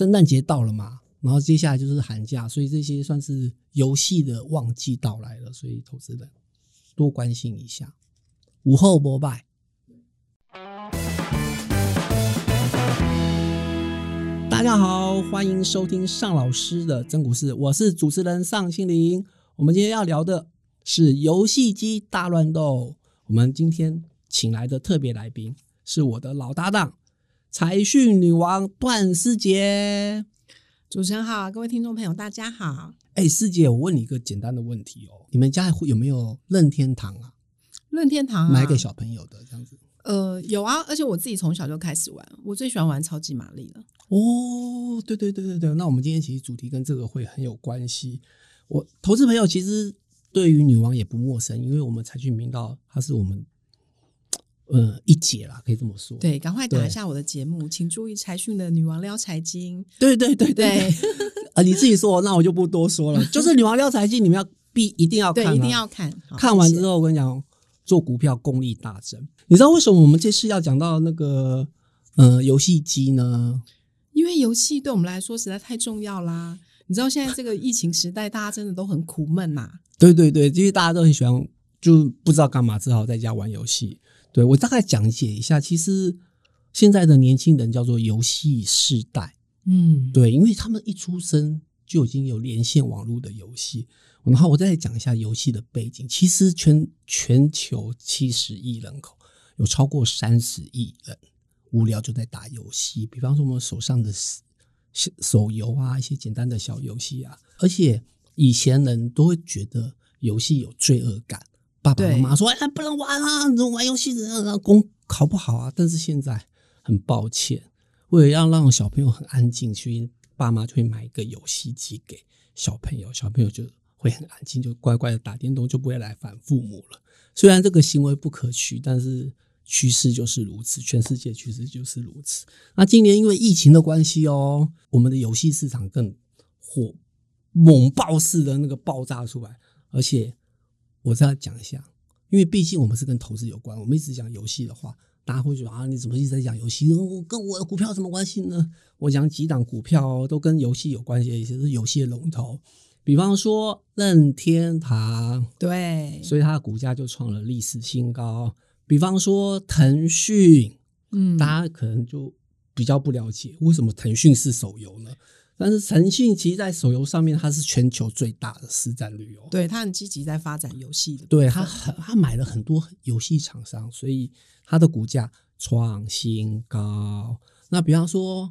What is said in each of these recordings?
圣诞节到了嘛，然后接下来就是寒假，所以这些算是游戏的旺季到来了，所以投资人多关心一下。午后播报，大家好，欢迎收听尚老师的真股市，我是主持人尚青林。我们今天要聊的是游戏机大乱斗。我们今天请来的特别来宾是我的老搭档。财讯女王段思杰，主持人好，各位听众朋友，大家好。哎，师姐，我问你一个简单的问题哦，你们家有没有任天堂啊？任天堂、啊、买给小朋友的这样子？呃，有啊，而且我自己从小就开始玩，我最喜欢玩超级玛丽了。哦，对对对对对，那我们今天其实主题跟这个会很有关系。我投资朋友其实对于女王也不陌生，因为我们财讯频道它是我们。嗯，一姐啦，可以这么说。对，赶快打一下我的节目，请注意财讯的女王撩财经。对对对对，啊，你自己说，那我就不多说了。就是女王撩财经，你们要必一定要看，对，一定要看。看完之后，我跟你讲，做股票功力大增。你知道为什么我们这次要讲到那个呃游戏机呢？因为游戏对我们来说实在太重要啦。你知道现在这个疫情时代，大家真的都很苦闷呐。对对对，因为大家都很喜欢，就不知道干嘛，只好在家玩游戏。对，我大概讲解一下，其实现在的年轻人叫做游戏世代，嗯，对，因为他们一出生就已经有连线网络的游戏。然后我再讲一下游戏的背景，其实全全球七十亿人口，有超过三十亿人无聊就在打游戏，比方说我们手上的手手游啊，一些简单的小游戏啊，而且以前人都会觉得游戏有罪恶感。爸爸妈妈说：“哎，不能玩啊！你玩游戏的功考不好啊。”但是现在很抱歉，为了要让小朋友很安静，所以爸妈就会买一个游戏机给小朋友，小朋友就会很安静，就乖乖的打电动，就不会来烦父母了。虽然这个行为不可取，但是趋势就是如此，全世界趋势就是如此。那今年因为疫情的关系哦，我们的游戏市场更火猛爆式的那个爆炸出来，而且。我再讲一下，因为毕竟我们是跟投资有关，我们一直讲游戏的话，大家会觉得啊，你怎么一直在讲游戏？跟我的股票有什么关系呢？我讲几档股票都跟游戏有关系，也是游戏的龙头，比方说任天堂，对，所以它的股价就创了历史新高。比方说腾讯，嗯，大家可能就比较不了解，为什么腾讯是手游呢？但是腾讯其实，在手游上面，它是全球最大的市占率哦。对，它很积极在发展游戏的。对，它很，它买了很多游戏厂商，所以它的股价创新高。那比方说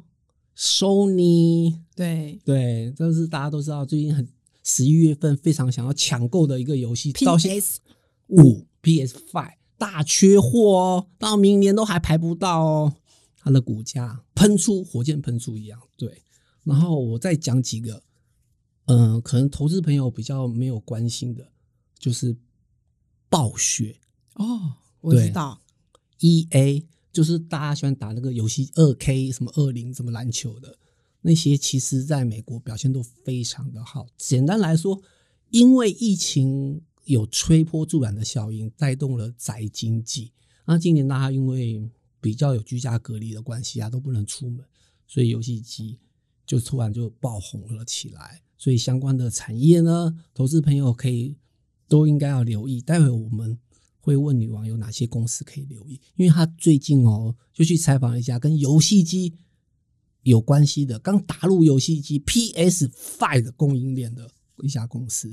，Sony，对对，这是大家都知道，最近很十一月份非常想要抢购的一个游戏，PS 五、PS Five 大缺货哦，到明年都还排不到哦。它的股价喷出，火箭喷出一样，对。然后我再讲几个，嗯、呃，可能投资朋友比较没有关心的，就是暴雪哦，我知道，E A 就是大家喜欢打那个游戏二 K 什么二零什么篮球的那些，其实在美国表现都非常的好。简单来说，因为疫情有推波助澜的效应，带动了宅经济。那今年大家因为比较有居家隔离的关系啊，都不能出门，所以游戏机。就突然就爆红了起来，所以相关的产业呢，投资朋友可以都应该要留意。待会我们会问女王有哪些公司可以留意，因为她最近哦就去采访一家跟游戏机有关系的，刚打入游戏机 PS Five 的供应链的一家公司，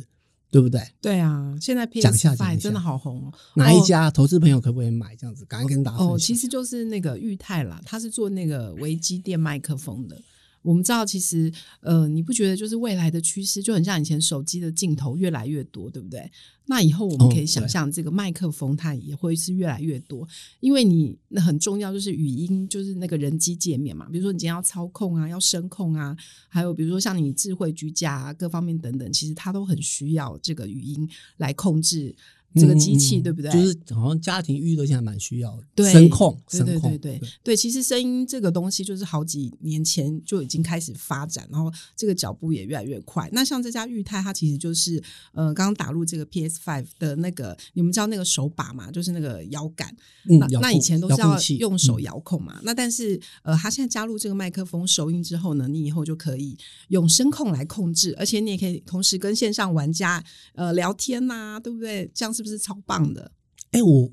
对不对？对啊，现在 PS Five 真的好红哦。哪一家投资朋友可不可以买？这样子，赶紧跟大家说。哦，其实就是那个裕泰啦，他是做那个微机电麦克风的。我们知道，其实，呃，你不觉得就是未来的趋势就很像以前手机的镜头越来越多，对不对？那以后我们可以想象，这个麦克风它也会是越来越多，因为你那很重要就是语音，就是那个人机界面嘛。比如说你今天要操控啊，要声控啊，还有比如说像你智慧居家啊，各方面等等，其实它都很需要这个语音来控制这个机器，对不对？就是好像家庭娱乐现在蛮需要的，对声控，对对对对对。其实声音这个东西就是好几年前就已经开始发展，然后这个脚步也越来越快。那像这家裕泰，它其实就是呃，刚刚打入这个 PS Five 的那个，你们知道那个手把嘛？就是那个摇杆。嗯，那那以前都是要用手遥控嘛。那但是呃，它现在加入这个麦克风收音之后呢，你以后就可以用声控来控制，而且你也可以同时跟线上玩家呃聊天呐、啊，对不对？这样是不是超棒的？哎，我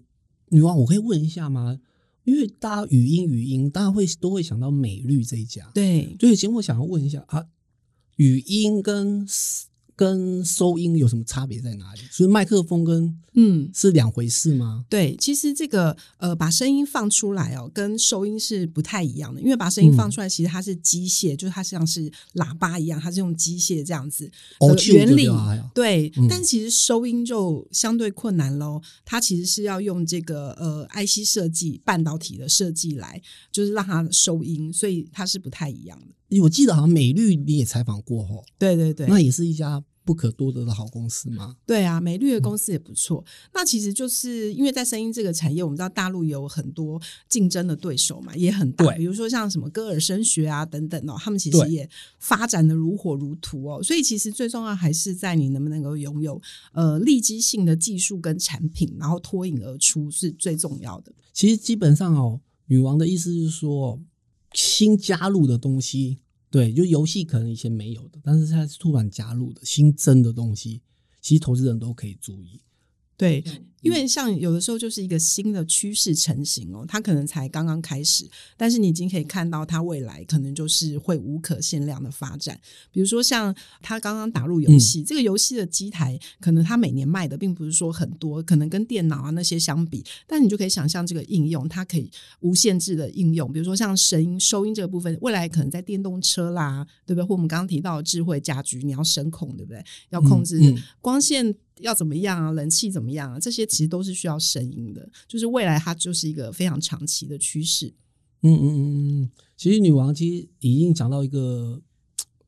女王，我可以问一下吗？因为大家语音语音，大家会都会想到美律这一家，对，所以其实我想要问一下啊，语音跟。跟收音有什么差别在哪里？所以麦克风跟嗯是两回事吗？对，其实这个呃把声音放出来哦，跟收音是不太一样的。因为把声音放出来，其实它是机械，嗯、就是它像是喇叭一样，它是用机械这样子的原理。哦、对，嗯、但其实收音就相对困难喽。它其实是要用这个呃 IC 设计半导体的设计来，就是让它收音，所以它是不太一样的。我记得好像美律你也采访过哦，对对对，那也是一家不可多得的好公司吗？对啊，美律的公司也不错。嗯、那其实就是因为在声音这个产业，我们知道大陆有很多竞争的对手嘛，也很大，比如说像什么歌尔声学啊等等哦，他们其实也发展的如火如荼哦。所以其实最重要还是在你能不能够拥有呃利基性的技术跟产品，然后脱颖而出是最重要的。其实基本上哦，女王的意思是说。新加入的东西，对，就游戏可能以前没有的，但是它是突然加入的新增的东西，其实投资人都可以注意。对，因为像有的时候就是一个新的趋势成型哦，它可能才刚刚开始，但是你已经可以看到它未来可能就是会无可限量的发展。比如说像它刚刚打入游戏，嗯、这个游戏的机台可能它每年卖的并不是说很多，可能跟电脑啊那些相比，但你就可以想象这个应用它可以无限制的应用，比如说像声音收音这个部分，未来可能在电动车啦，对不对？或我们刚刚提到的智慧家居，你要声控，对不对？要控制光线。要怎么样啊？人气怎么样啊？这些其实都是需要声音的，就是未来它就是一个非常长期的趋势。嗯嗯嗯嗯，其实女王其实已经讲到一个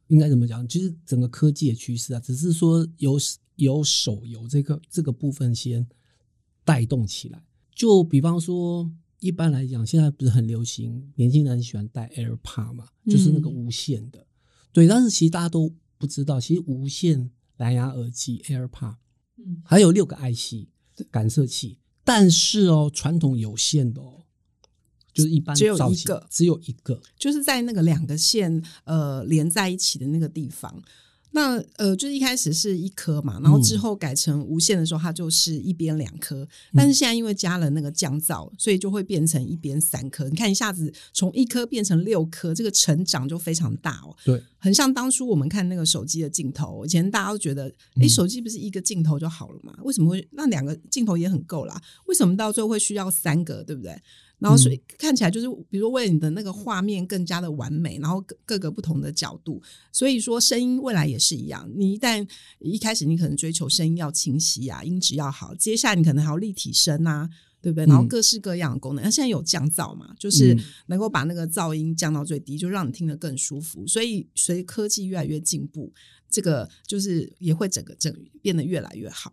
应该怎么讲，其实整个科技的趋势啊，只是说由由手游这个这个部分先带动起来。就比方说，一般来讲，现在不是很流行，年轻人喜欢戴 AirPod 嘛，就是那个无线的。嗯、对，但是其实大家都不知道，其实无线蓝牙耳机 AirPod。嗯，还有六个 IC 感测器，但是哦，传统有线的哦，就是一般只有一个，只有一个，就是在那个两个线呃连在一起的那个地方。那呃，就是一开始是一颗嘛，然后之后改成无线的时候，它就是一边两颗。嗯、但是现在因为加了那个降噪，所以就会变成一边三颗。你看一下子从一颗变成六颗，这个成长就非常大哦。对，很像当初我们看那个手机的镜头，以前大家都觉得，哎，手机不是一个镜头就好了嘛？为什么会那两个镜头也很够啦？为什么到最后会需要三个？对不对？然后所以看起来就是，比如说为了你的那个画面更加的完美，然后各各个不同的角度，所以说声音未来也是一样。你一旦一开始你可能追求声音要清晰啊，音质要好，接下来你可能还有立体声啊，对不对？然后各式各样的功能，那、嗯、现在有降噪嘛，就是能够把那个噪音降到最低，就让你听得更舒服。所以随科技越来越进步，这个就是也会整个整变得越来越好，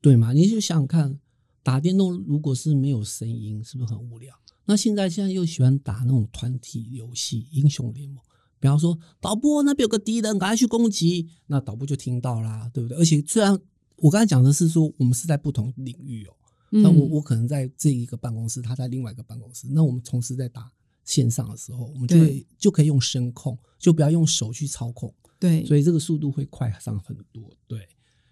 对吗？你就想想看。打电动如果是没有声音，是不是很无聊？那现在现在又喜欢打那种团体游戏，英雄联盟。比方说，导播那边有个敌人，赶快去攻击，那导播就听到啦，对不对？而且虽然我刚才讲的是说我们是在不同领域哦，那我我可能在这一个办公室，他在另外一个办公室，那我们同时在打线上的时候，我们就会对就可以用声控，就不要用手去操控，对，所以这个速度会快上很多，对。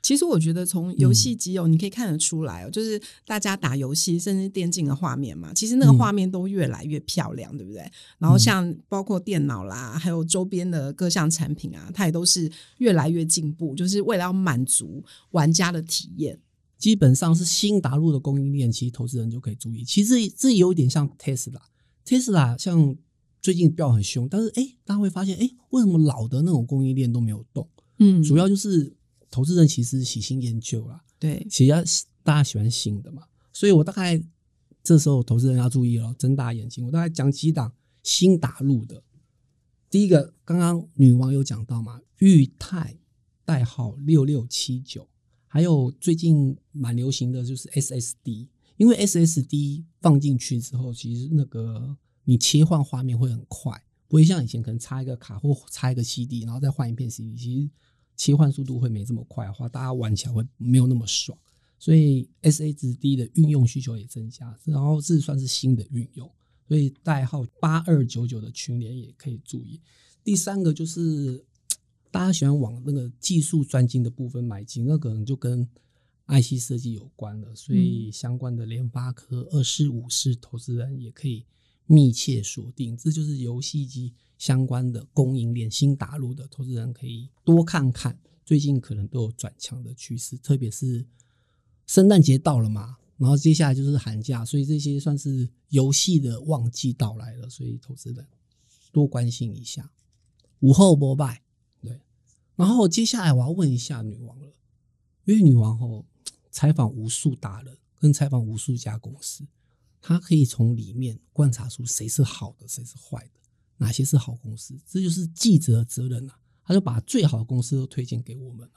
其实我觉得从游戏机哦，你可以看得出来哦，嗯、就是大家打游戏甚至电竞的画面嘛，其实那个画面都越来越漂亮，嗯、对不对？然后像包括电脑啦，还有周边的各项产品啊，它也都是越来越进步，就是为了要满足玩家的体验。基本上是新打入的供应链，其实投资人就可以注意。其实这有点像 Tesla，Tesla 像最近飙很凶，但是哎，大家会发现哎，为什么老的那种供应链都没有动？嗯，主要就是。投资人其实喜新厌旧啦，对，其实大家喜欢新的嘛，所以我大概这时候投资人要注意了，睁大眼睛。我大概讲几档新打入的，第一个刚刚女王有讲到嘛，裕泰代号六六七九，还有最近蛮流行的就是 SSD，因为 SSD 放进去之后，其实那个你切换画面会很快，不会像以前可能插一个卡或插一个 CD，然后再换一片 CD，其实切换速度会没这么快的话，大家玩起来会没有那么爽。所以 SSD 的运用需求也增加，然后这算是新的运用，所以代号八二九九的群联也可以注意。第三个就是。大家喜欢往那个技术专精的部分买进，那可能就跟 IC 设计有关了。所以相关的联发科、二四五四投资人也可以密切锁定。这就是游戏机相关的供应链新打入的投资人可以多看看。最近可能都有转强的趋势，特别是圣诞节到了嘛，然后接下来就是寒假，所以这些算是游戏的旺季到来了。所以投资人多关心一下。午后膜拜。对然后接下来我要问一下女王了，因为女王哦采访无数大人，跟采访无数家公司，她可以从里面观察出谁是好的，谁是坏的，哪些是好公司，这就是记者的责任啊。他就把最好的公司都推荐给我们了，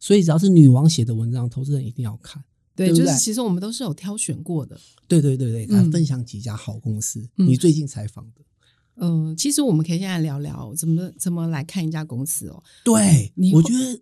所以只要是女王写的文章，投资人一定要看。对，对对就是其实我们都是有挑选过的。对对对对，来分享几家好公司，嗯、你最近采访的。嗯、呃，其实我们可以现在聊聊怎么怎么来看一家公司哦。对，我觉得，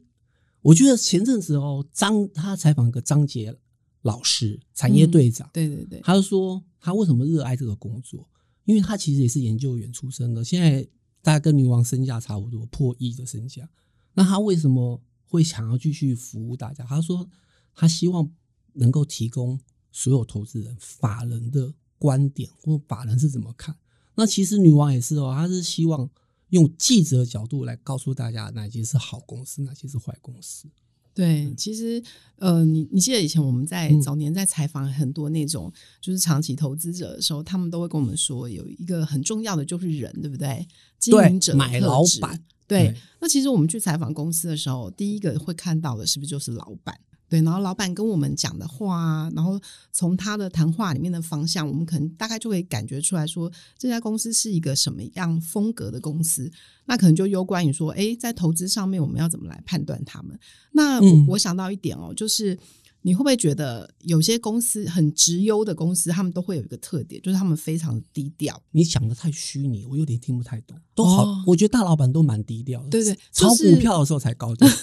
我觉得前阵子哦，张他采访一个张杰老师，产业队长，嗯、对对对，他就说他为什么热爱这个工作，因为他其实也是研究员出身的，现在大概跟女王身价差不多，破亿的身价。那他为什么会想要继续服务大家？他说他希望能够提供所有投资人法人的观点，或法人是怎么看。那其实女王也是哦，她是希望用记者的角度来告诉大家哪些是好公司，哪些是坏公司。对，其实呃，你你记得以前我们在早年在采访很多那种就是长期投资者的时候，他们都会跟我们说，有一个很重要的就是人，对不对？经营者、买老板。对，对，那其实我们去采访公司的时候，第一个会看到的是不是就是老板？对，然后老板跟我们讲的话，然后从他的谈话里面的方向，我们可能大概就可以感觉出来说，这家公司是一个什么样风格的公司。那可能就攸关于说，哎，在投资上面我们要怎么来判断他们？那我，嗯，我想到一点哦，就是你会不会觉得有些公司很直优的公司，他们都会有一个特点，就是他们非常低调。你讲的太虚拟，我有点听不太懂。都好，哦，我觉得大老板都蛮低调的。对对，炒股票的时候才高调。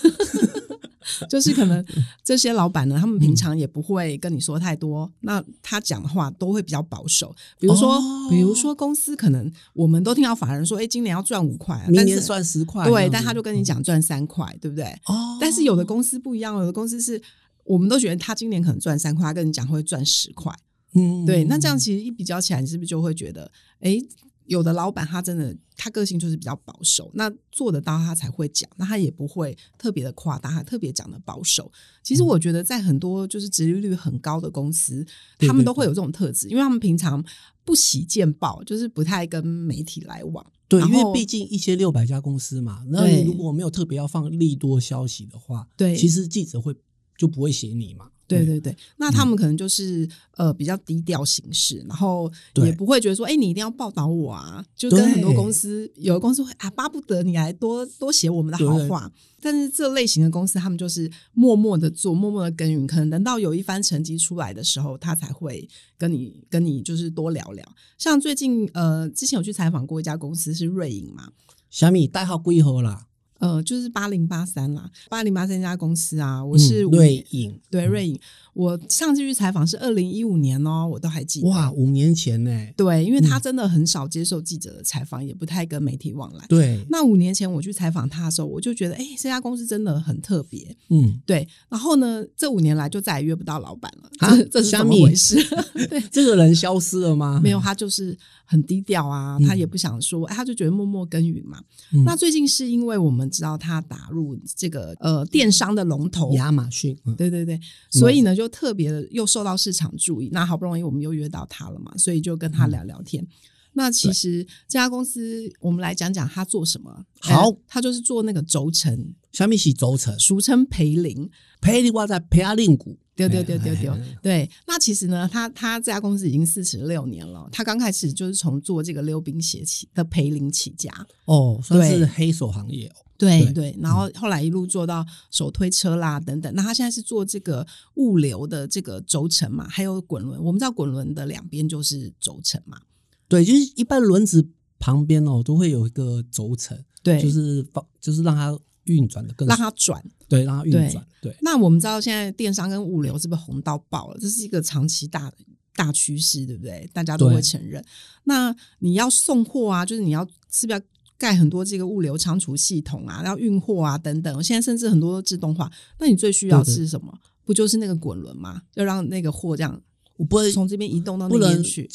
就是可能 这些老板呢，他们平常也不会跟你说太多，嗯、那他讲的话都会比较保守。比如说，哦、比如说公司可能我们都听到法人说，哎，今年要赚五块，明年赚十块，对，但他就跟你讲赚三块，对不对？哦。但是有的公司不一样，有的公司是我们都觉得他今年可能赚三块，他跟你讲会赚十块。嗯，对。那这样其实一比较起来，你是不是就会觉得，哎？有的老板他真的他个性就是比较保守，那做得到他才会讲，那他也不会特别的夸大，他特别讲的保守。其实我觉得在很多就是殖利率很高的公司，嗯、他们都会有这种特质，因为他们平常不喜见报，就是不太跟媒体来往。对，因为毕竟一千六百家公司嘛，那你如果没有特别要放利多消息的话，对，其实记者会就不会写你嘛。对对对，那他们可能就是、嗯、呃比较低调行事，然后也不会觉得说，哎，你一定要报道我啊，就跟很多公司，有的公司会啊巴不得你来多多写我们的好话，但是这类型的公司，他们就是默默的做，默默的耕耘，可能等到有一番成绩出来的时候，他才会跟你跟你就是多聊聊。像最近呃，之前有去采访过一家公司是瑞银嘛，小米代号归何啦？呃，就是八零八三啦，八零八三家公司啊，我是瑞影，对瑞影。我上次去采访是二零一五年哦，我都还记得。哇，五年前呢？对，因为他真的很少接受记者的采访，嗯、也不太跟媒体往来。对。那五年前我去采访他的时候，我就觉得，哎，这家公司真的很特别。嗯，对。然后呢，这五年来就再也约不到老板了。啊，这是怎么回事？对，这个人消失了吗？没有，他就是很低调啊，他也不想说，哎，他就觉得默默耕耘嘛。嗯、那最近是因为我们知道他打入这个呃电商的龙头。亚马逊，嗯、对对对，所以呢就特别的又受到市场注意，那好不容易我们又约到他了嘛，所以就跟他聊聊天。嗯、那其实这家公司，我们来讲讲他做什么。好，他就是做那个轴承，小米是轴承，俗称培林。培林我在培阿令谷，丢丢丢丢丢。对，那其实呢，他他这家公司已经四十六年了。他刚开始就是从做这个溜冰鞋起的培林起家。哦，算是黑手行业哦。对对，对，然后后来一路做到手推车啦等等。那他现在是做这个物流的这个轴承嘛，还有滚轮。我们知道滚轮的两边就是轴承嘛。对，就是一般轮子旁边哦都会有一个轴承，对，就是放就是让它运转的更让它转，对，让它运转。对，那我们知道现在电商跟物流是不是红到爆了？这是一个长期大大趋势，对不对？大家都会承认。那你要送货啊，就是你要是不是要？盖很多这个物流仓储系统啊，然后运货啊等等，现在甚至很多都自动化。那你最需要是什么？不就是那个滚轮吗？要让那个货这样，我不会从这边移动到那边去，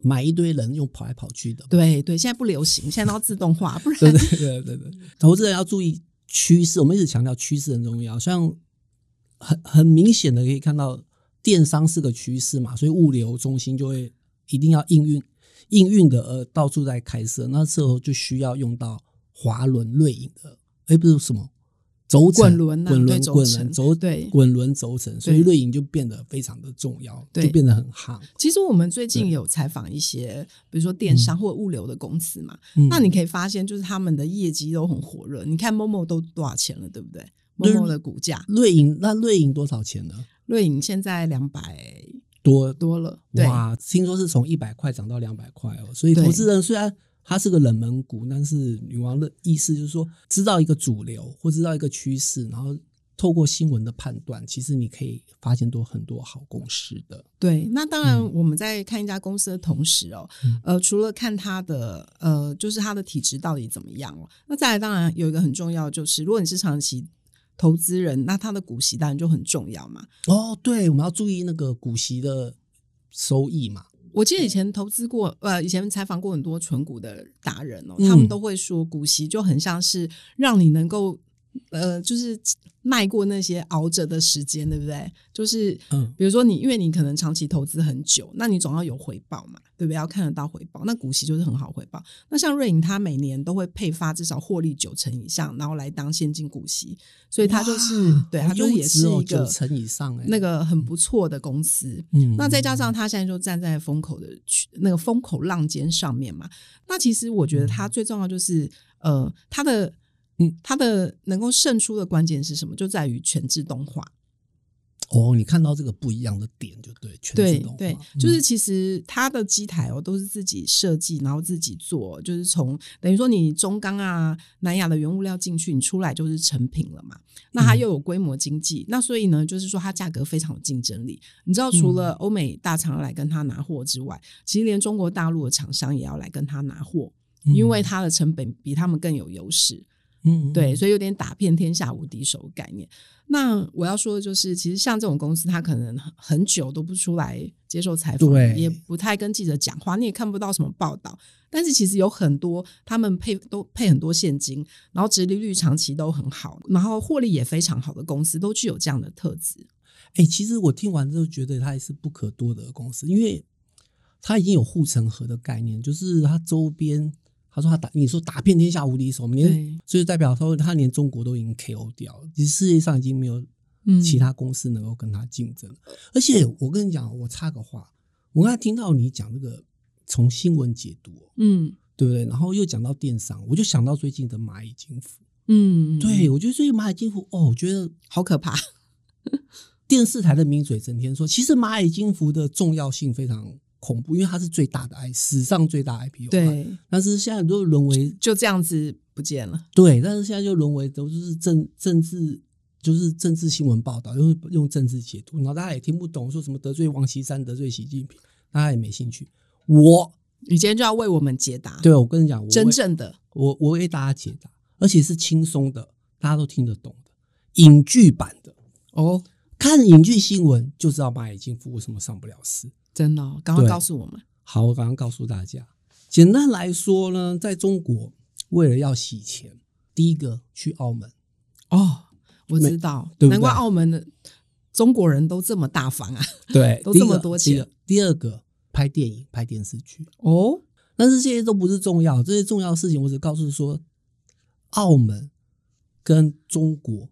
买一堆人用跑来跑去的。对对，现在不流行，现在都要自动化，不然对对对对对。投资人要注意趋势，我们一直强调趋势很重要。像很很明显的可以看到，电商是个趋势嘛，所以物流中心就会一定要应运。应运的呃，到处在开设，那时候就需要用到华伦瑞影的，哎，不是什么轴承、滚轮、滚轮、滚轮、轴对滚轮、轴承，所以瑞银就变得非常的重要，就变得很夯。其实我们最近有采访一些，比如说电商或物流的公司嘛，嗯、那你可以发现，就是他们的业绩都很火热。你看 Momo 都多少钱了，对不对？Momo 的股价，瑞银那瑞银多少钱呢？瑞银现在两百。多多了哇！听说是从一百块涨到两百块哦，所以投资人虽然它是个冷门股，但是女王的意思就是说，知道一个主流或知道一个趋势，然后透过新闻的判断，其实你可以发现多很多好公司的。对，那当然我们在看一家公司的同时哦，嗯、呃，除了看它的呃，就是它的体质到底怎么样哦，那再来当然有一个很重要，就是如果你是长期。投资人，那他的股息当然就很重要嘛。哦，对，我们要注意那个股息的收益嘛。我记得以前投资过，呃，以前采访过很多存股的达人哦，他们都会说，股息就很像是让你能够。呃，就是迈过那些熬着的时间，对不对？就是，嗯，比如说你，因为你可能长期投资很久，那你总要有回报嘛，对不对？要看得到回报，那股息就是很好回报。那像瑞银，它每年都会配发至少获利九成以上，然后来当现金股息，所以它就是，对，它就也是一个九成以上，那个很不错的公司。嗯，那再加上它现在就站在风口的那个风口浪尖上面嘛，那其实我觉得它最重要就是，呃，它的。嗯，它的能够胜出的关键是什么？就在于全自动化。哦，你看到这个不一样的点就对，全自动化。对，对，就是其实它的机台哦都是自己设计，然后自己做，就是从等于说你中钢啊、南亚的原物料进去，你出来就是成品了嘛。那它又有规模经济，嗯、那所以呢，就是说它价格非常有竞争力。你知道，除了欧美大厂来跟他拿货之外，嗯、其实连中国大陆的厂商也要来跟他拿货，因为它的成本比他们更有优势。嗯，对，所以有点打遍天下无敌手的概念。那我要说的就是，其实像这种公司，它可能很久都不出来接受采访，也不太跟记者讲话，你也看不到什么报道。但是其实有很多他们配都配很多现金，然后直利率长期都很好，然后获利也非常好的公司，都具有这样的特质。哎、欸，其实我听完之后觉得它也是不可多得的公司，因为它已经有护城河的概念，就是它周边。他说他打，你说打遍天下无敌手，连对所以代表说他连中国都已经 KO 掉了，其实世界上已经没有其他公司能够跟他竞争。嗯、而且我跟你讲，我插个话，我刚才听到你讲这个从新闻解读，嗯，对不对？然后又讲到电商，我就想到最近的蚂蚁金服，嗯，对，我觉得最近蚂蚁金服，哦，我觉得好可怕。电视台的名嘴整天说，其实蚂蚁金服的重要性非常。恐怖，因为它是最大的 I，史上最大 IPO。对，但是现在都沦为就这样子不见了。对，但是现在就沦为都是政政治，就是政治新闻报道，用用政治解读，然后大家也听不懂，说什么得罪王岐山，得罪习近平，大家也没兴趣。我，你今天就要为我们解答。对，我跟你讲，我真正的，我我为大家解答，而且是轻松的，大家都听得懂的，影剧版的哦。看影剧新闻就知道蚂蚁金服为什么上不了市。真的、哦，赶快告诉我们。好，我刚刚告诉大家。简单来说呢，在中国，为了要洗钱，第一个去澳门。哦，我知道，对对难怪澳门的中国人都这么大方啊。对，都这么多钱。第二，第二个，拍电影、拍电视剧。哦，但是这些都不是重要，这些重要的事情，我只告诉说，澳门跟中国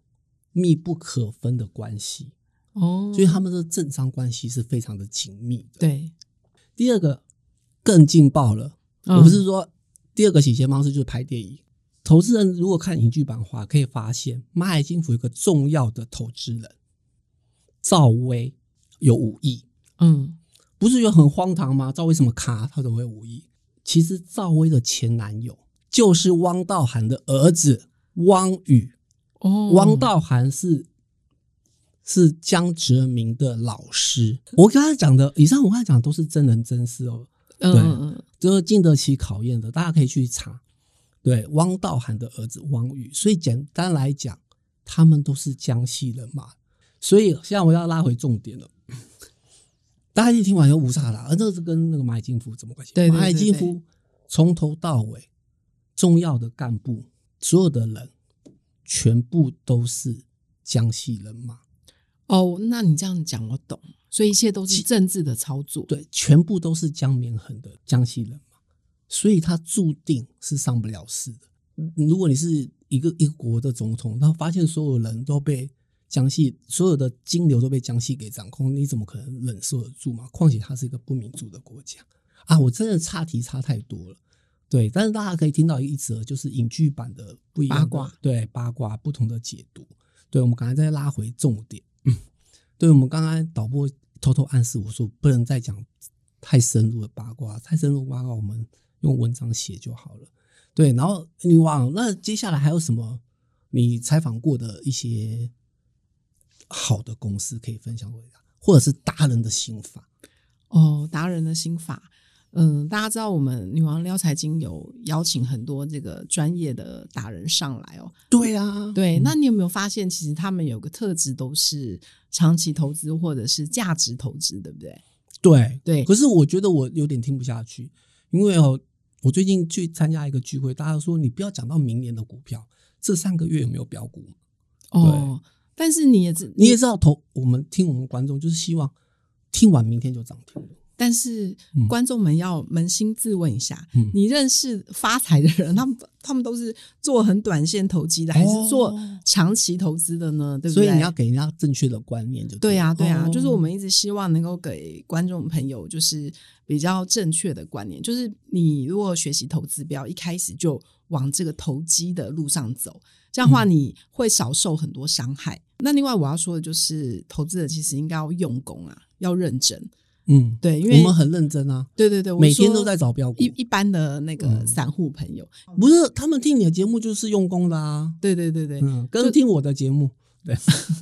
密不可分的关系。哦，所以他们的政商关系是非常的紧密的。对，第二个更劲爆了，我不是说第二个洗钱方式就是拍电影。投资人如果看影剧版的话，可以发现蚂蚁金服有一个重要的投资人赵薇有五亿，嗯，不是有很荒唐吗？赵薇什么咖，他怎么会五亿？其实赵薇的前男友就是汪道涵的儿子汪宇，哦，汪道涵是是江泽民的老师。我刚才讲的，以上我刚才讲的都是真人真事哦，对，就是经得起考验的，大家可以去查。对，汪道涵的儿子汪宇，所以简单来讲，他们都是江西人嘛。所以现在我要拉回重点了，大家一听完就无差了，而这是跟那个蚂蚁金福怎么关系？对，蚂蚁金福从头到尾，重要的干部，所有的人，全部都是江西人嘛。哦，那你这样讲我懂，所以一切都是政治的操作。对，全部都是江绵恒的江西人嘛。所以他注定是上不了市的。如果你是一个一国的总统，然后发现所有人都被江西所有的金流都被江西给掌控，你怎么可能忍受得住嘛？况且他是一个不民主的国家啊！我真的差题差太多了，对。但是大家可以听到一则就是影剧版的不一样八卦，对八卦不同的解读。对，我们刚才再拉回重点，嗯，对，我们刚刚导播偷偷暗示我说不能再讲太深入的八卦，太深入八卦我们。用文章写就好了，对。然后女王，那接下来还有什么你采访过的一些好的公司可以分享给大家，或者是达人的心法？哦，达人的心法，嗯，大家知道我们女王撩财经有邀请很多这个专业的达人上来哦。对啊，对。那你有没有发现，其实他们有个特质，都是长期投资或者是价值投资，对不对？对对。可是我觉得我有点听不下去，因为哦。我最近去参加一个聚会，大家说你不要讲到明年的股票，这三个月有没有标股？哦，但是你也知你也知道，投我们听我们观众就是希望听完明天就涨停。但是观众们要扪心自问一下，嗯、你认识发财的人，他们他们都是做很短线投机的，还是做长期投资的呢？对不对？所以你要给人家正确的观念就对，对呀，对呀，就是我们一直希望能够给观众朋友就是比较正确的观念，就是你如果学习投资，不要一开始就往这个投机的路上走，这样的话你会少受很多伤害。嗯、那另外我要说的就是，投资者其实应该要用功啊，要认真。嗯，对，因为我们很认真啊，对对对，每天都在找标股。一一般的那个散户朋友，嗯，不是他们听你的节目就是用功的啊，对对对对，嗯，跟听我的节目，对，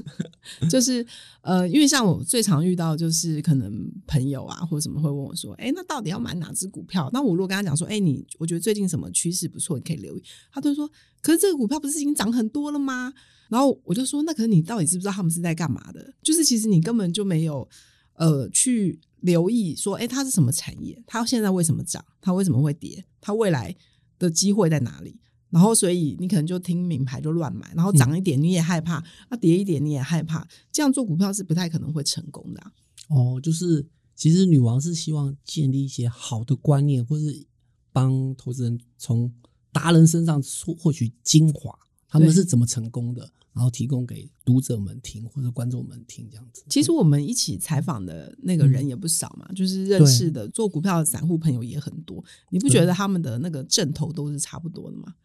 就是呃，因为像我最常遇到就是可能朋友啊或者什么会问我说，哎，那到底要买哪只股票？那我如果跟他讲说，哎，你我觉得最近什么趋势不错，你可以留意，他都说，可是这个股票不是已经涨很多了吗？然后我就说，那可是你到底知不知道他们是在干嘛的？就是其实你根本就没有呃去。留意说，哎，它是什么产业？它现在为什么涨？它为什么会跌？它未来的机会在哪里？然后，所以你可能就听名牌就乱买，然后涨一点你也害怕，啊、跌一点你也害怕，这样做股票是不太可能会成功的、啊。哦，就是其实女王是希望建立一些好的观念，或是帮投资人从达人身上获取精华，他们是怎么成功的？然后提供给读者们听或者观众们听，这样子。其实我们一起采访的那个人也不少嘛，嗯、就是认识的做股票的散户朋友也很多。你不觉得他们的那个阵头都是差不多的吗？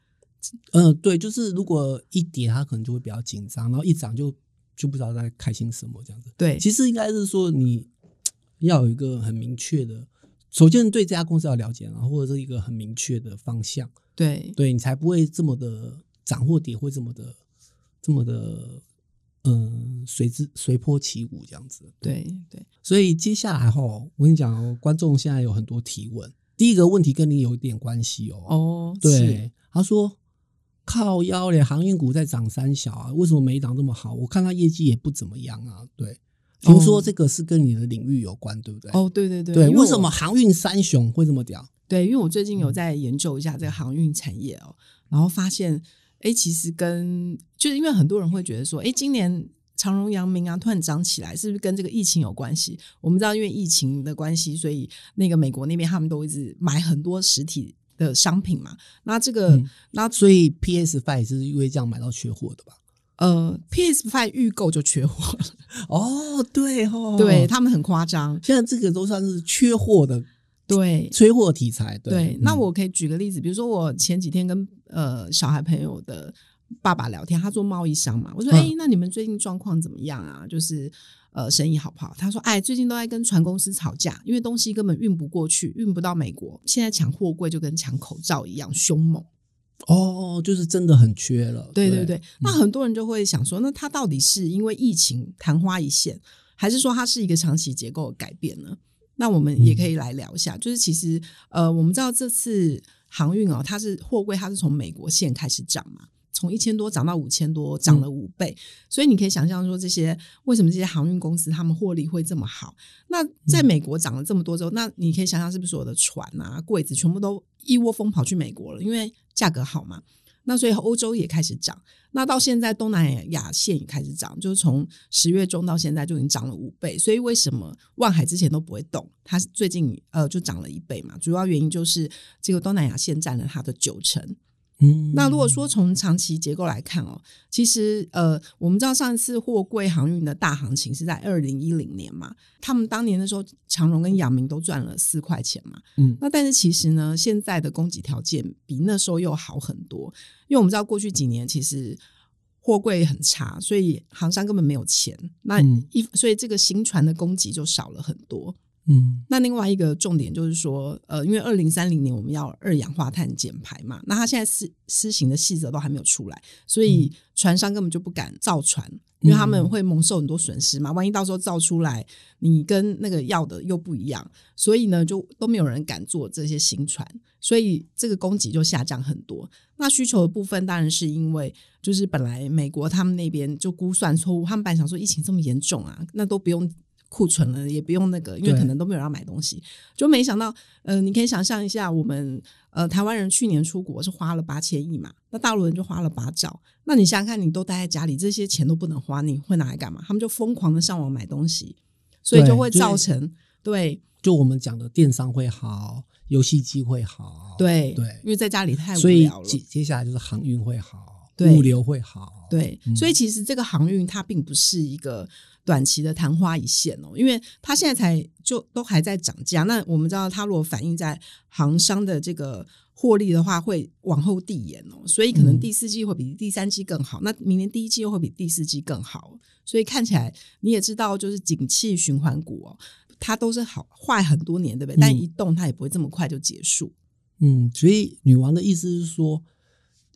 嗯、呃，对，就是如果一跌，他可能就会比较紧张，然后一涨就就不知道在开心什么这样子。对，其实应该是说你要有一个很明确的，首先对这家公司要了解，然后或者是一个很明确的方向。对，对你才不会这么的涨或跌会这么的。这么的，嗯，随之随波起舞这样子，对对。所以接下来哈，我跟你讲哦，观众现在有很多提问。第一个问题跟你有一点关系哦。哦，对，他说靠腰嘞，航运股在涨三小啊，为什么没涨这么好？我看他业绩也不怎么样啊。对，听说这个是跟你的领域有关，对不对？哦，对对对。对，为什么航运三雄会这么屌？对，因为我最近有在研究一下这个航运产业哦，然后发现。哎，其实跟就是因为很多人会觉得说，哎，今年长荣、阳明啊突然涨起来，是不是跟这个疫情有关系？我们知道，因为疫情的关系，所以那个美国那边他们都一直买很多实体的商品嘛。那这个，嗯、那所以 PS Five 是因为这样买到缺货的吧？呃，PS Five 预购就缺货了。哦，对哦，对他们很夸张。现在这个都算是缺货的，对，催货题材。对，对，那我可以举个例子，比如说我前几天跟呃小孩朋友的爸爸聊天，他做贸易商嘛，我说，哎、嗯，那你们最近状况怎么样啊？就是呃，生意好不好？他说，哎，最近都在跟船公司吵架，因为东西根本运不过去，运不到美国，现在抢货柜就跟抢口罩一样凶猛。哦，就是真的很缺了。对对对，那很多人就会想说，那它到底是因为疫情昙花一现，还是说它是一个长期结构的改变呢？那我们也可以来聊一下。嗯、就是其实，呃，我们知道这次航运哦，它是货柜，它是从美国线开始涨嘛，从一千多涨到五千多，涨了五倍。嗯、所以你可以想象说，这些为什么这些航运公司他们获利会这么好？那在美国涨了这么多之后，那你可以想象是不是所有的船啊、柜子全部都一窝蜂跑去美国了？因为价格好嘛，那所以欧洲也开始涨，那到现在东南亚线也开始涨，就是从十月中到现在就已经涨了五倍。所以为什么万海之前都不会动，它最近呃就涨了一倍嘛？主要原因就是这个东南亚线占了它的九成。嗯，那如果说从长期结构来看哦，其实呃，我们知道上一次货柜航运的大行情是在二零一零年嘛，他们当年的时候，长荣跟阳明都赚了四块钱嘛，嗯，那但是其实呢，现在的供给条件比那时候又好很多，因为我们知道过去几年其实货柜很差，所以航商根本没有钱，那一所以这个新船的供给就少了很多。嗯，那另外一个重点就是说，呃，因为二零三零年我们要二氧化碳减排嘛，那它现在施施行的细则都还没有出来，所以船商根本就不敢造船，因为他们会蒙受很多损失嘛。万一到时候造出来，你跟那个要的又不一样，所以呢，就都没有人敢做这些新船，所以这个供给就下降很多。那需求的部分当然是因为，就是本来美国他们那边就估算错误，他们本来想说疫情这么严重啊，那都不用。库存了也不用那个，因为可能都没有人要买东西，就没想到，呃，你可以想象一下，我们呃台湾人去年出国是花了八千亿嘛，那大陆人就花了八兆，那你想想看，你都待在家里，这些钱都不能花，你会拿来干嘛？他们就疯狂的上网买东西，所以就会造成对，对，就我们讲的电商会好，游戏机会好，对对，因为在家里太无聊了，所以接接下来就是航运会好，对，物流会好，对，嗯，所以其实这个航运它并不是一个。短期的昙花一现哦，因为它现在才就都还在涨价。那我们知道，它如果反映在行商的这个获利的话，会往后递延哦，所以可能第四季会比第三季更好。嗯、那明年第一季又会比第四季更好，所以看起来你也知道，就是景气循环股哦，它都是好坏很多年，对不对？嗯、但一动它也不会这么快就结束。嗯，所以女王的意思是说，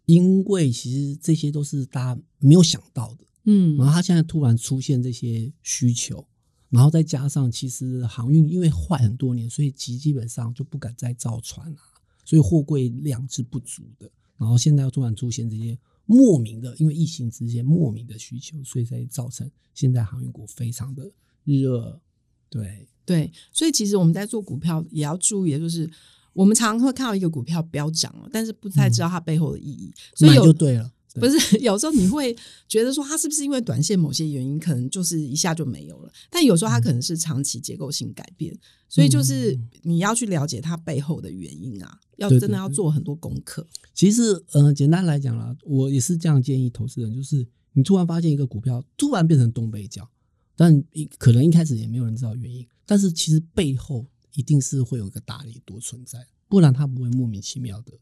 因为其实这些都是大家没有想到的。嗯，然后他现在突然出现这些需求，然后再加上其实航运因为坏很多年，所以其基本上就不敢再造船了，所以货柜量是不足的。然后现在又突然出现这些莫名的，因为疫情之间莫名的需求，所以才造成现在航运股非常的热。对对，所以其实我们在做股票也要注意的就是，我们常常会看到一个股票飙涨了，但是不太知道它背后的意义，嗯、所以有就对了。不是，有时候你会觉得说它是不是因为短线某些原因，可能就是一下就没有了。但有时候它可能是长期结构性改变，所以就是你要去了解它背后的原因啊，要真的要做很多功课。其实，嗯、呃，简单来讲啦，我也是这样建议投资人，就是你突然发现一个股票突然变成东北角，但可能一开始也没有人知道原因，但是其实背后一定是会有一个大利多存在，不然它不会莫名其妙的。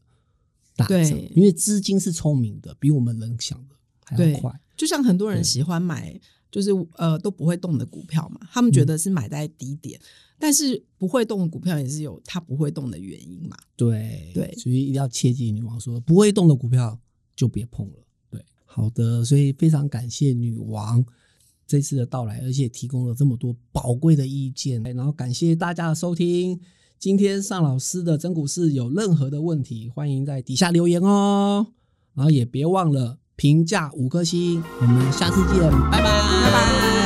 对，因为资金是聪明的，比我们人想的还要快。就像很多人喜欢买，就是呃都不会动的股票嘛，他们觉得是买在低点，嗯、但是不会动的股票也是有它不会动的原因嘛。对对，所以一定要切记女王说，不会动的股票就别碰了。对，好的，所以非常感谢女王这次的到来，而且提供了这么多宝贵的意见，然后感谢大家的收听。今天尚老师的真股市有任何的问题，欢迎在底下留言哦。然后也别忘了评价五颗星，我们下次见，拜拜，拜拜。